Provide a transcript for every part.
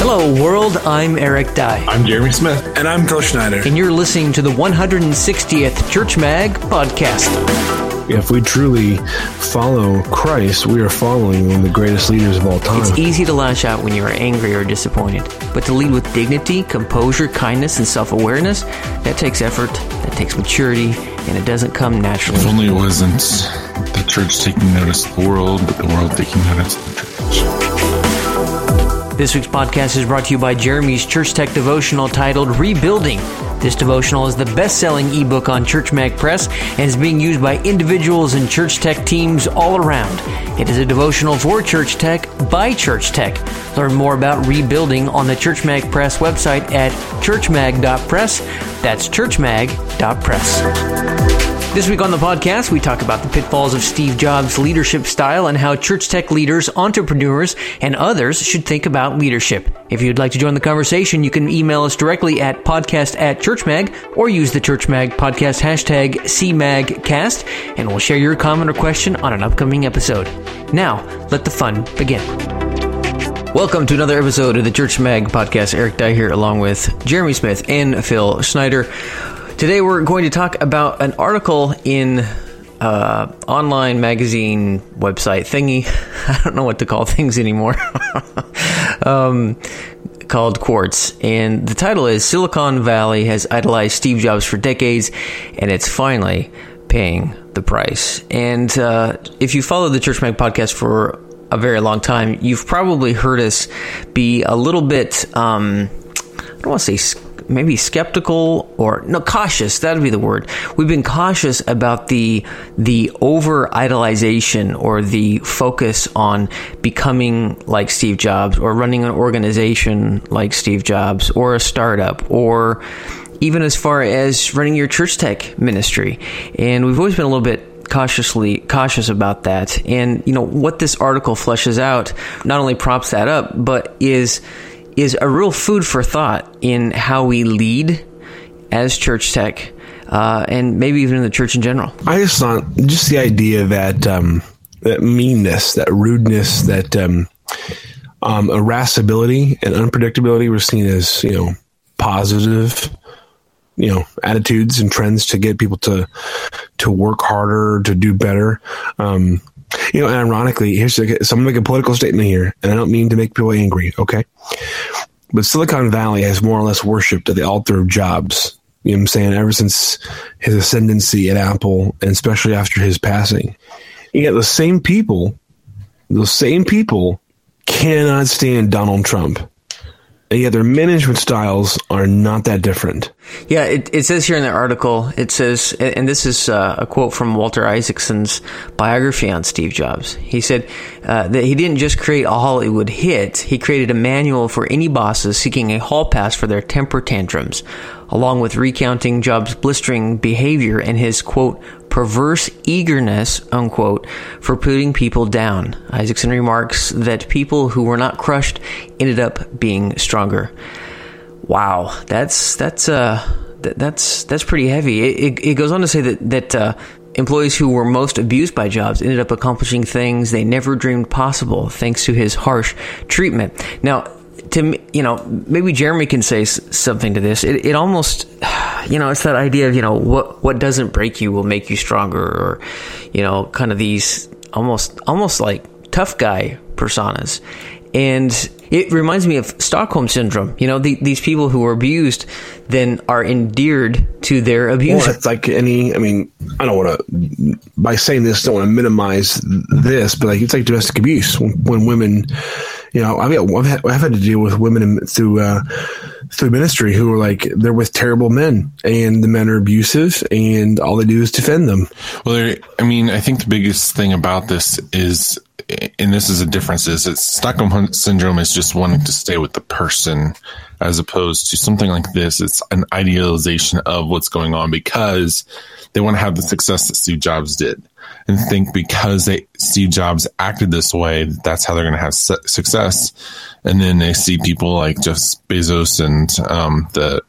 Hello, world. I'm Eric Dye. I'm Jeremy Smith. And I'm Phil Schneider. And you're listening to the 160th Church Mag podcast. If we truly follow Christ, we are following one of the greatest leaders of all time. It's easy to lash out when you are angry or disappointed, but to lead with dignity, composure, kindness, and self awareness, that takes effort, that takes maturity, and it doesn't come naturally. If only it wasn't the church taking notice of the world, but the world taking notice of the church. This week's podcast is brought to you by Jeremy's Church Tech devotional titled Rebuilding. This devotional is the best selling ebook on Church Mag Press and is being used by individuals and church tech teams all around. It is a devotional for Church Tech by Church Tech. Learn more about rebuilding on the Church Mag Press website at churchmag.press. That's churchmag.press. This week on the podcast, we talk about the pitfalls of Steve Jobs' leadership style and how church tech leaders, entrepreneurs, and others should think about leadership. If you'd like to join the conversation, you can email us directly at podcast at churchmag or use the churchmag podcast hashtag CMAGcast, and we'll share your comment or question on an upcoming episode. Now, let the fun begin. Welcome to another episode of the Church Mag podcast. Eric Dye here along with Jeremy Smith and Phil Schneider. Today we're going to talk about an article in uh, online magazine website thingy. I don't know what to call things anymore. um, called Quartz, and the title is Silicon Valley has idolized Steve Jobs for decades, and it's finally paying the price. And uh, if you follow the Church Mag podcast for a very long time, you've probably heard us be a little bit. Um, I don't want to say maybe skeptical or no cautious that would be the word. We've been cautious about the the over idolization or the focus on becoming like Steve Jobs or running an organization like Steve Jobs or a startup or even as far as running your church tech ministry. And we've always been a little bit cautiously cautious about that. And you know what this article fleshes out not only props that up but is is a real food for thought in how we lead as church tech, uh, and maybe even in the church in general. I just thought just the idea that um, that meanness, that rudeness, that um, um, irascibility and unpredictability were seen as you know positive you know attitudes and trends to get people to to work harder to do better um you know ironically here's a, so i'm gonna make a political statement here and i don't mean to make people angry okay but Silicon Valley has more or less worshipped at the altar of Jobs. You know what I'm saying? Ever since his ascendancy at Apple, and especially after his passing. And yet the same people, those same people cannot stand Donald Trump yet their management styles are not that different. Yeah, it, it says here in the article, it says, and this is uh, a quote from Walter Isaacson's biography on Steve Jobs. He said uh, that he didn't just create a Hollywood hit, he created a manual for any bosses seeking a hall pass for their temper tantrums, along with recounting Jobs' blistering behavior and his, quote, perverse eagerness, unquote, for putting people down. Isaacson remarks that people who were not crushed ended up being stronger. Wow, that's that's uh that, that's that's pretty heavy. It, it, it, goes on to say that that uh, employees who were most abused by Jobs ended up accomplishing things they never dreamed possible thanks to his harsh treatment. Now, to you know, maybe Jeremy can say something to this. It, it almost, you know, it's that idea of you know what what doesn't break you will make you stronger, or you know, kind of these almost almost like tough guy personas, and it reminds me of Stockholm syndrome. You know, the, these people who are abused then are endeared to their abuser. Well, it's like any. I mean, I don't want to by saying this, don't want to minimize this, but like it's like domestic abuse when, when women you know, I've, I've, had, I've had to deal with women through uh, through ministry who are like they're with terrible men, and the men are abusive, and all they do is defend them. Well, I mean, I think the biggest thing about this is, and this is a difference, is that Stockholm syndrome is just wanting to stay with the person, as opposed to something like this. It's an idealization of what's going on because they want to have the success that Steve Jobs did and think because they Steve Jobs acted this way, that's how they're going to have su- success. And then they see people like Jeff Bezos and um, the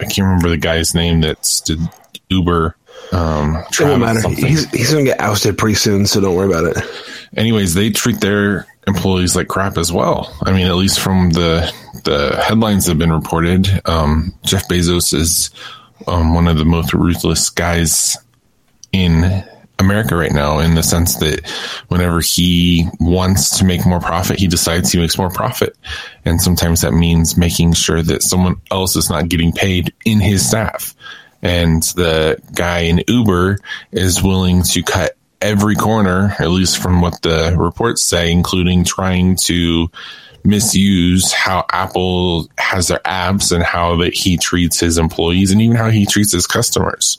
I can't remember the guy's name that's did Uber. Um, it won't matter. He's, he's going to get ousted pretty soon, so don't worry about it. Anyways, they treat their employees like crap as well. I mean, at least from the the headlines that have been reported, um, Jeff Bezos is um, one of the most ruthless guys in America right now in the sense that whenever he wants to make more profit, he decides he makes more profit. And sometimes that means making sure that someone else is not getting paid in his staff. And the guy in Uber is willing to cut every corner, at least from what the reports say, including trying to misuse how Apple has their apps and how that he treats his employees and even how he treats his customers.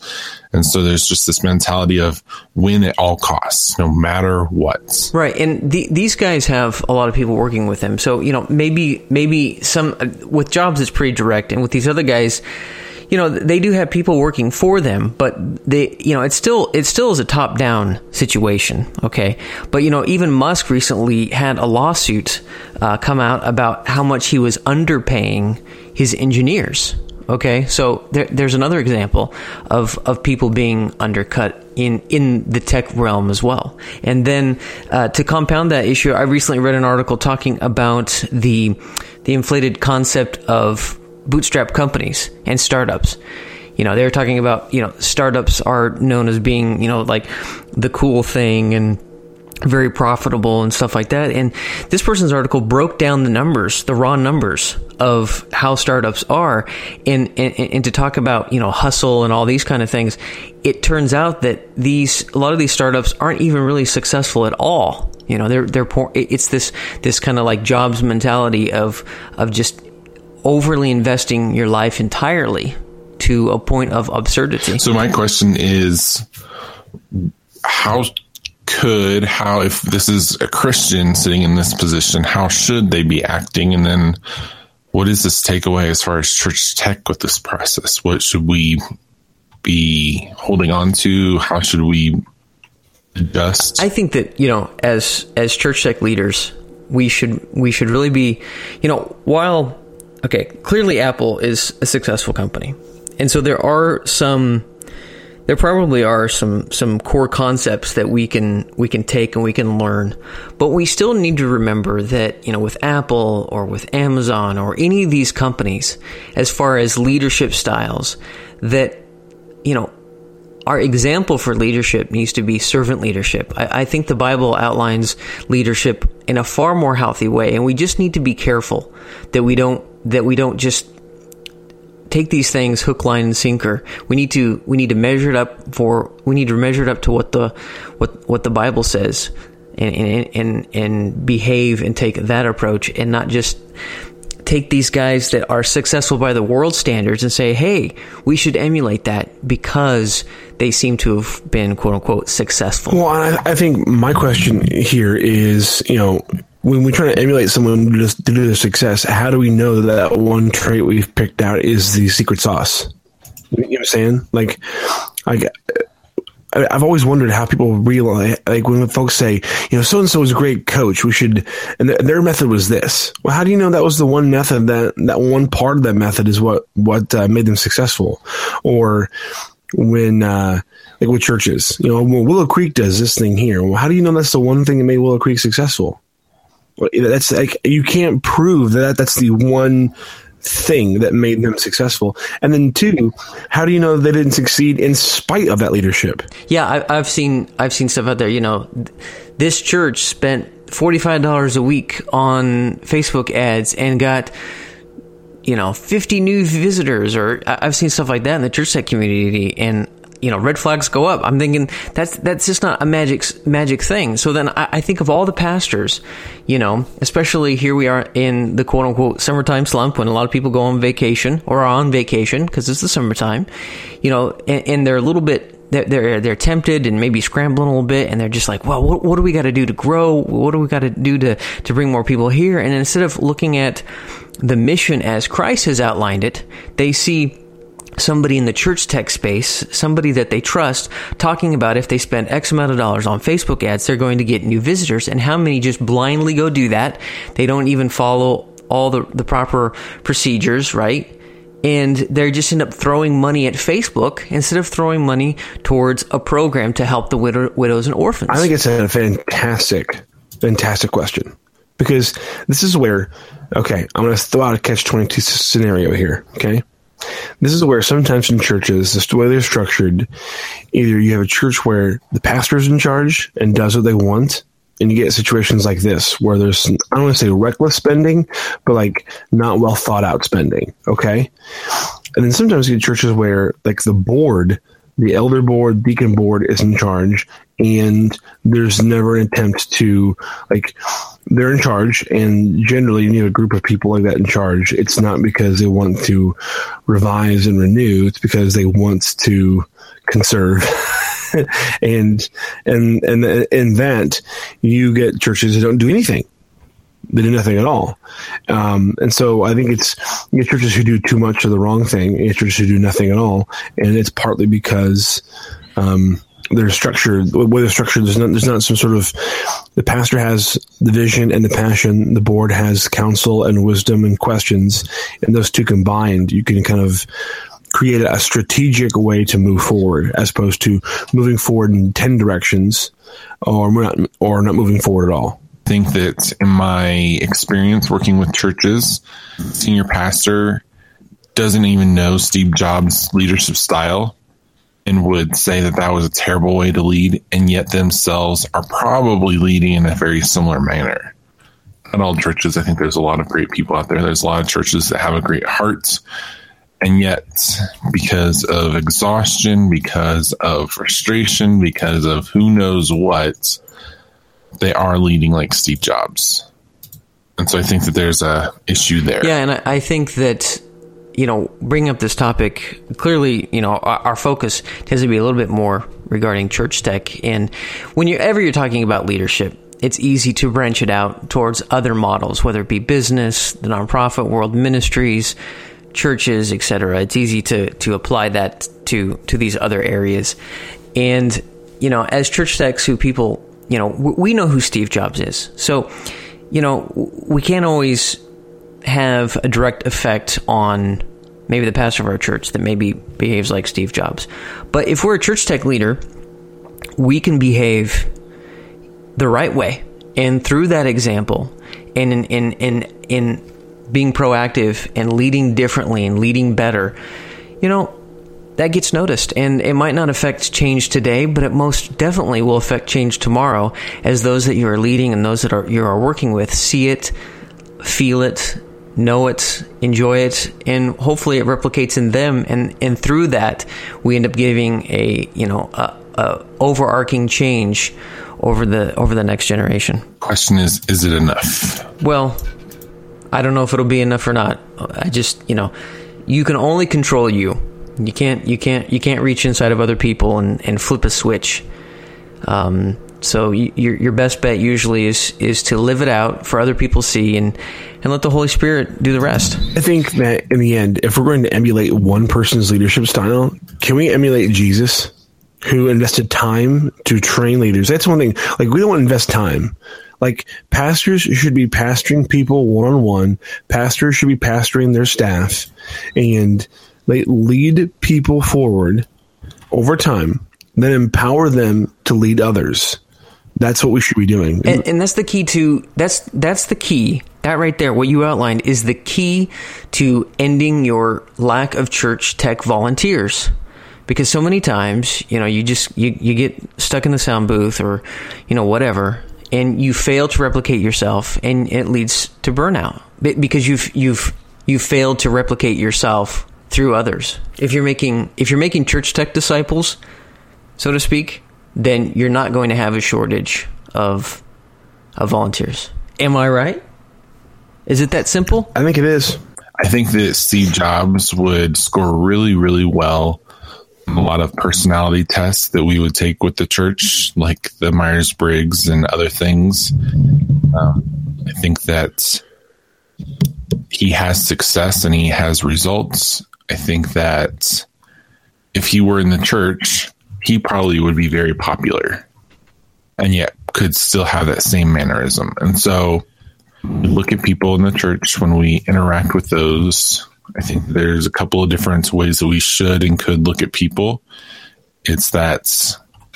And so there's just this mentality of win at all costs, no matter what. Right, and the, these guys have a lot of people working with them. So you know, maybe maybe some uh, with jobs it's pretty direct, and with these other guys you know they do have people working for them but they you know it's still it still is a top down situation okay? But you know even musk recently had a lawsuit uh, come out about how much he was underpaying his engineers okay? So there, there's another example of of people being undercut in in the tech realm as well. And then uh, to compound that issue i recently read an article talking about the the inflated concept of bootstrap companies and startups. You know, they were talking about, you know, startups are known as being, you know, like the cool thing and very profitable and stuff like that. And this person's article broke down the numbers, the raw numbers of how startups are, and, and, and to talk about you know hustle and all these kind of things. It turns out that these a lot of these startups aren't even really successful at all. You know, they're they're poor. It's this this kind of like jobs mentality of of just overly investing your life entirely to a point of absurdity. So my question is how could how if this is a Christian sitting in this position, how should they be acting and then what is this takeaway as far as church tech with this process? What should we be holding on to? How should we adjust? I think that, you know, as as church tech leaders, we should we should really be, you know, while okay, clearly Apple is a successful company. And so there are some there probably are some some core concepts that we can we can take and we can learn but we still need to remember that you know with Apple or with Amazon or any of these companies as far as leadership styles that you know our example for leadership needs to be servant leadership. I, I, think the Bible outlines leadership in a far more healthy way, and we just need to be careful that we don't that we don't just take these things hook line and sinker we need to we need to measure it up for we need to measure it up to what the what what the bible says and and and, and behave and take that approach and not just take these guys that are successful by the world standards and say, hey, we should emulate that because they seem to have been quote unquote successful. Well, I, I think my question here is, you know, when we try to emulate someone just to their success, how do we know that, that one trait we've picked out is the secret sauce? You know what I'm saying? Like, like I've always wondered how people realize, like when folks say, you know, so and so is a great coach, we should, and th- their method was this. Well, how do you know that was the one method that that one part of that method is what what uh, made them successful? Or when uh, like with churches, you know, well, Willow Creek does this thing here. Well, how do you know that's the one thing that made Willow Creek successful? That's like you can't prove that that's the one thing that made them successful. And then two, how do you know they didn't succeed in spite of that leadership? Yeah, I, have seen I've seen stuff out there. You know, this church spent forty five dollars a week on Facebook ads and got you know 50 new visitors or i've seen stuff like that in the church tech community and you know, red flags go up. I'm thinking that's that's just not a magic magic thing. So then I, I, think of all the pastors, you know, especially here we are in the quote unquote summertime slump when a lot of people go on vacation or are on vacation because it's the summertime, you know, and, and they're a little bit they're, they're tempted and maybe scrambling a little bit, and they're just like, well, what, what do we got to do to grow? What do we got to do to to bring more people here? And instead of looking at the mission as Christ has outlined it, they see somebody in the church tech space, somebody that they trust, talking about if they spend X amount of dollars on Facebook ads, they're going to get new visitors, and how many just blindly go do that. They don't even follow all the, the proper procedures, right? and they just end up throwing money at Facebook instead of throwing money towards a program to help the widow, widows and orphans? I think it's a fantastic, fantastic question because this is where, okay, I'm going to throw out a catch 22 scenario here, okay? This is where sometimes in churches, the way they're structured, either you have a church where the pastor's in charge and does what they want, and you get situations like this where there's I don't want to say reckless spending, but like not well thought out spending. Okay, and then sometimes you get churches where like the board, the elder board, deacon board is in charge, and there's never an attempt to like they're in charge, and generally you need a group of people like that in charge. It's not because they want to revise and renew; it's because they want to conserve. and and and in that you get churches that don't do anything they do nothing at all. Um, and so I think it's you get churches who do too much of the wrong thing, you get churches who do nothing at all, and it's partly because um, they're structured. Way structured, there's not there's not some sort of the pastor has the vision and the passion, the board has counsel and wisdom and questions, and those two combined, you can kind of create a strategic way to move forward as opposed to moving forward in 10 directions or not, or not moving forward at all. I think that in my experience working with churches, senior pastor doesn't even know Steve Jobs' leadership style and would say that that was a terrible way to lead, and yet themselves are probably leading in a very similar manner. At all churches, I think there's a lot of great people out there. There's a lot of churches that have a great heart and yet, because of exhaustion, because of frustration, because of who knows what, they are leading like Steve Jobs. And so I think that there's a issue there. Yeah, and I think that you know, bringing up this topic, clearly, you know, our, our, focus tends to be a little bit more regarding church tech. And whenever you're talking about leadership, it's easy to branch it out towards other models, whether it be business, the nonprofit world, ministries, churches, etc. It's easy to to apply that to to these other areas, and you know, as church techs who people, you know, we know who Steve Jobs is, so you know, we can't always have a direct effect on maybe the pastor of our church that maybe behaves like Steve Jobs. But if we're a church tech leader, we can behave the right way. And through that example, and in in in, in being proactive and leading differently and leading better, you know, that gets noticed. And it might not affect change today, but it most definitely will affect change tomorrow as those that you are leading and those that are, you are working with see it, feel it, know it, enjoy it, and hopefully it replicates in them. And, and through that, we end up giving a, you know, a, a overarching change over the over the next generation. Question is, is it enough? Well, I don't know if it'll be enough or not. I just, you know, you can only control you. You can't, you can't, you can't reach inside of other people and, and flip a switch. Um, so you, your your best bet usually is is to live it out for other people see and and let the Holy Spirit do the rest. I think that in the end, if we're going to emulate one person's leadership style, can we emulate Jesus, who invested time to train leaders? That's one thing. Like we don't want to invest time. Like pastors should be pastoring people one on one. Pastors should be pastoring their staff, and they lead people forward over time. Then empower them to lead others. That's what we should be doing. And, and, that's the key to that's that's the key. That right there, what you outlined is the key to ending your lack of church tech volunteers. Because so many times, you know, you just you, you get stuck in the sound booth or, you know, whatever, and you fail to replicate yourself, and it leads to burnout because you've you've you failed to replicate yourself through others. If you're making if you're making church tech disciples, so to speak, then you're not going to have a shortage of of volunteers. Am I right? Is it that simple? I think it is. I think that Steve Jobs would score really, really well a lot of personality tests that we would take with the church, like the Myers Briggs and other things. Um, I think that he has success and he has results. I think that if he were in the church, he probably would be very popular and yet could still have that same mannerism. And so we look at people in the church when we interact with those I think there's a couple of different ways that we should and could look at people. It's that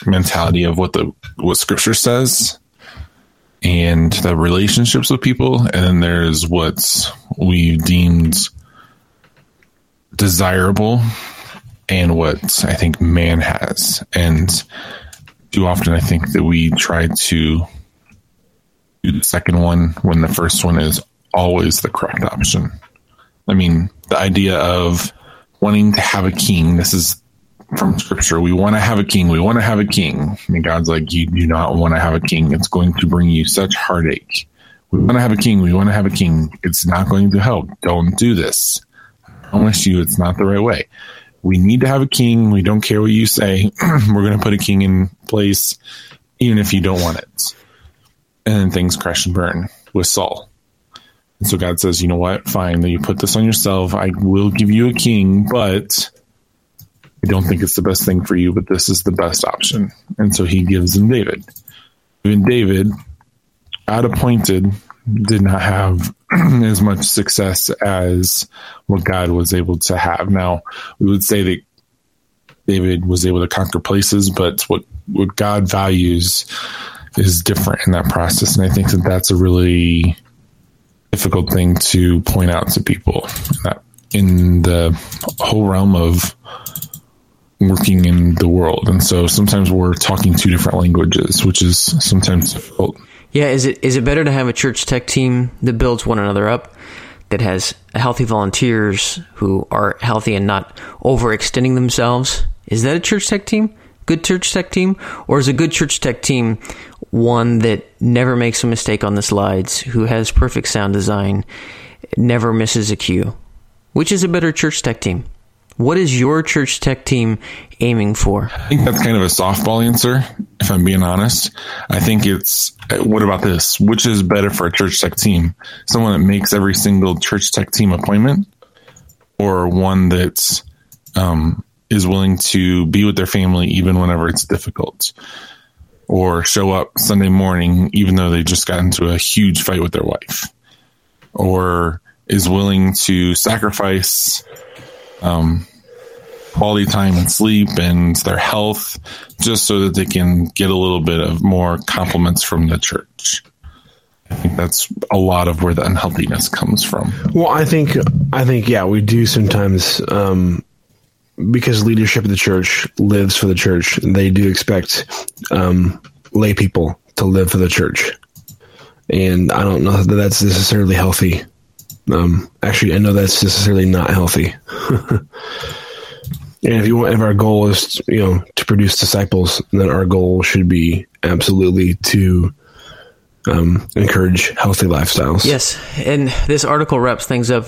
mentality of what the what scripture says and the relationships with people and then there's what we deemed desirable and what I think man has. And too often I think that we try to do the second one when the first one is always the correct option. I mean, the idea of wanting to have a king, this is from scripture. We want to have a king. We want to have a king. And God's like, you do not want to have a king. It's going to bring you such heartache. We want to have a king. We want to have a king. It's not going to help. Don't do this. I promise you it's not the right way. We need to have a king. We don't care what you say. We're going to put a king in place, even if you don't want it. And then things crash and burn with Saul. And so God says, you know what? Fine. Then you put this on yourself. I will give you a king, but I don't think it's the best thing for you, but this is the best option. And so he gives him David. Even David, God appointed, did not have as much success as what God was able to have. Now, we would say that David was able to conquer places, but what, what God values is different in that process. And I think that that's a really difficult thing to point out to people in the whole realm of working in the world. And so sometimes we're talking two different languages, which is sometimes difficult. Yeah, is it is it better to have a church tech team that builds one another up, that has healthy volunteers who are healthy and not overextending themselves? Is that a church tech team? Good church tech team? Or is a good church tech team one that never makes a mistake on the slides, who has perfect sound design, never misses a cue? Which is a better church tech team? What is your church tech team aiming for? I think that's kind of a softball answer, if I'm being honest. I think it's what about this? Which is better for a church tech team? Someone that makes every single church tech team appointment, or one that's um, is willing to be with their family even whenever it's difficult, or show up Sunday morning even though they just got into a huge fight with their wife, or is willing to sacrifice um, quality time and sleep and their health just so that they can get a little bit of more compliments from the church. I think that's a lot of where the unhealthiness comes from. Well, I think, I think, yeah, we do sometimes, um, because leadership of the church lives for the church. They do expect um, lay people to live for the church, and I don't know that that's necessarily healthy. Um, actually, I know that's necessarily not healthy. and if you want, if our goal is you know to produce disciples, then our goal should be absolutely to um, encourage healthy lifestyles. Yes, and this article wraps things up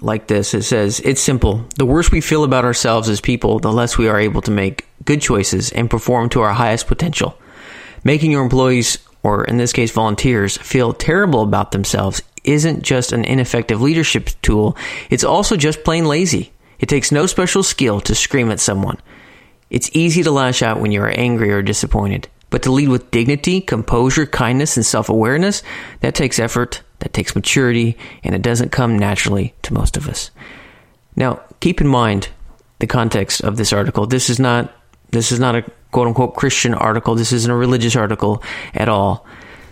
like this. It says it's simple. The worse we feel about ourselves as people, the less we are able to make good choices and perform to our highest potential. Making your employees, or in this case volunteers, feel terrible about themselves isn't just an ineffective leadership tool, it's also just plain lazy. It takes no special skill to scream at someone. It's easy to lash out when you are angry or disappointed, but to lead with dignity, composure, kindness, and self awareness, that takes effort, that takes maturity, and it doesn't come naturally to most of us. Now, keep in mind the context of this article. This is not this is not a quote unquote Christian article. This isn't a religious article at all.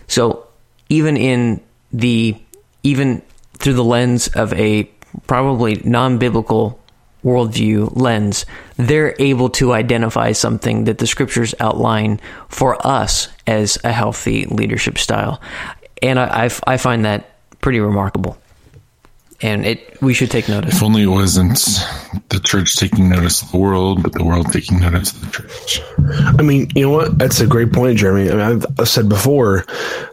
So even in the even through the lens of a probably non biblical worldview lens, they're able to identify something that the scriptures outline for us as a healthy leadership style. And I, I, I find that pretty remarkable and it we should take notice. If only it wasn't the church taking notice of the world, but the world taking notice of the church. I mean, you know what? That's a great point, Jeremy. I mean, I've, said before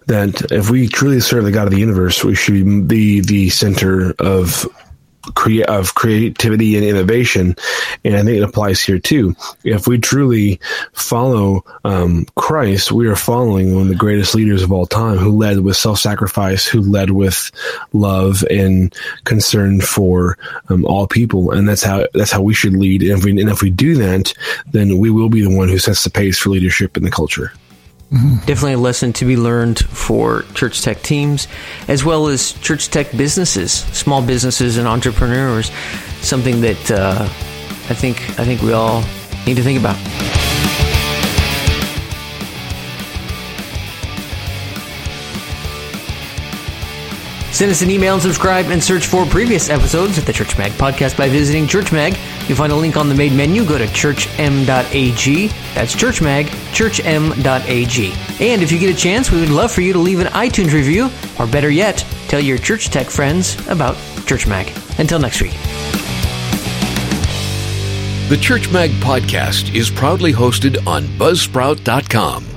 that if we truly serve the God of the universe, we should be the center of crea- of creativity and innovation. And I think it applies here too. If we truly follow um, Christ, we are following one of the greatest leaders of all time who led with self sacrifice, who led with love and concern for um, all people. And that's how, that's how we should lead. And if we, and if we do that, then we will be the one who sets the pace for leadership in the culture. Definitely a lesson to be learned for church tech teams, as well as church tech businesses, small businesses, and entrepreneurs. Something that uh, I think I think we all need to think about. Send us an email and subscribe and search for previous episodes of the Church Mag podcast by visiting Church Mag. You'll find a link on the main menu. Go to churchm.ag. That's churchmag, churchm.ag. And if you get a chance, we would love for you to leave an iTunes review, or better yet, tell your church tech friends about ChurchMag. Until next week. The Church Mag podcast is proudly hosted on Buzzsprout.com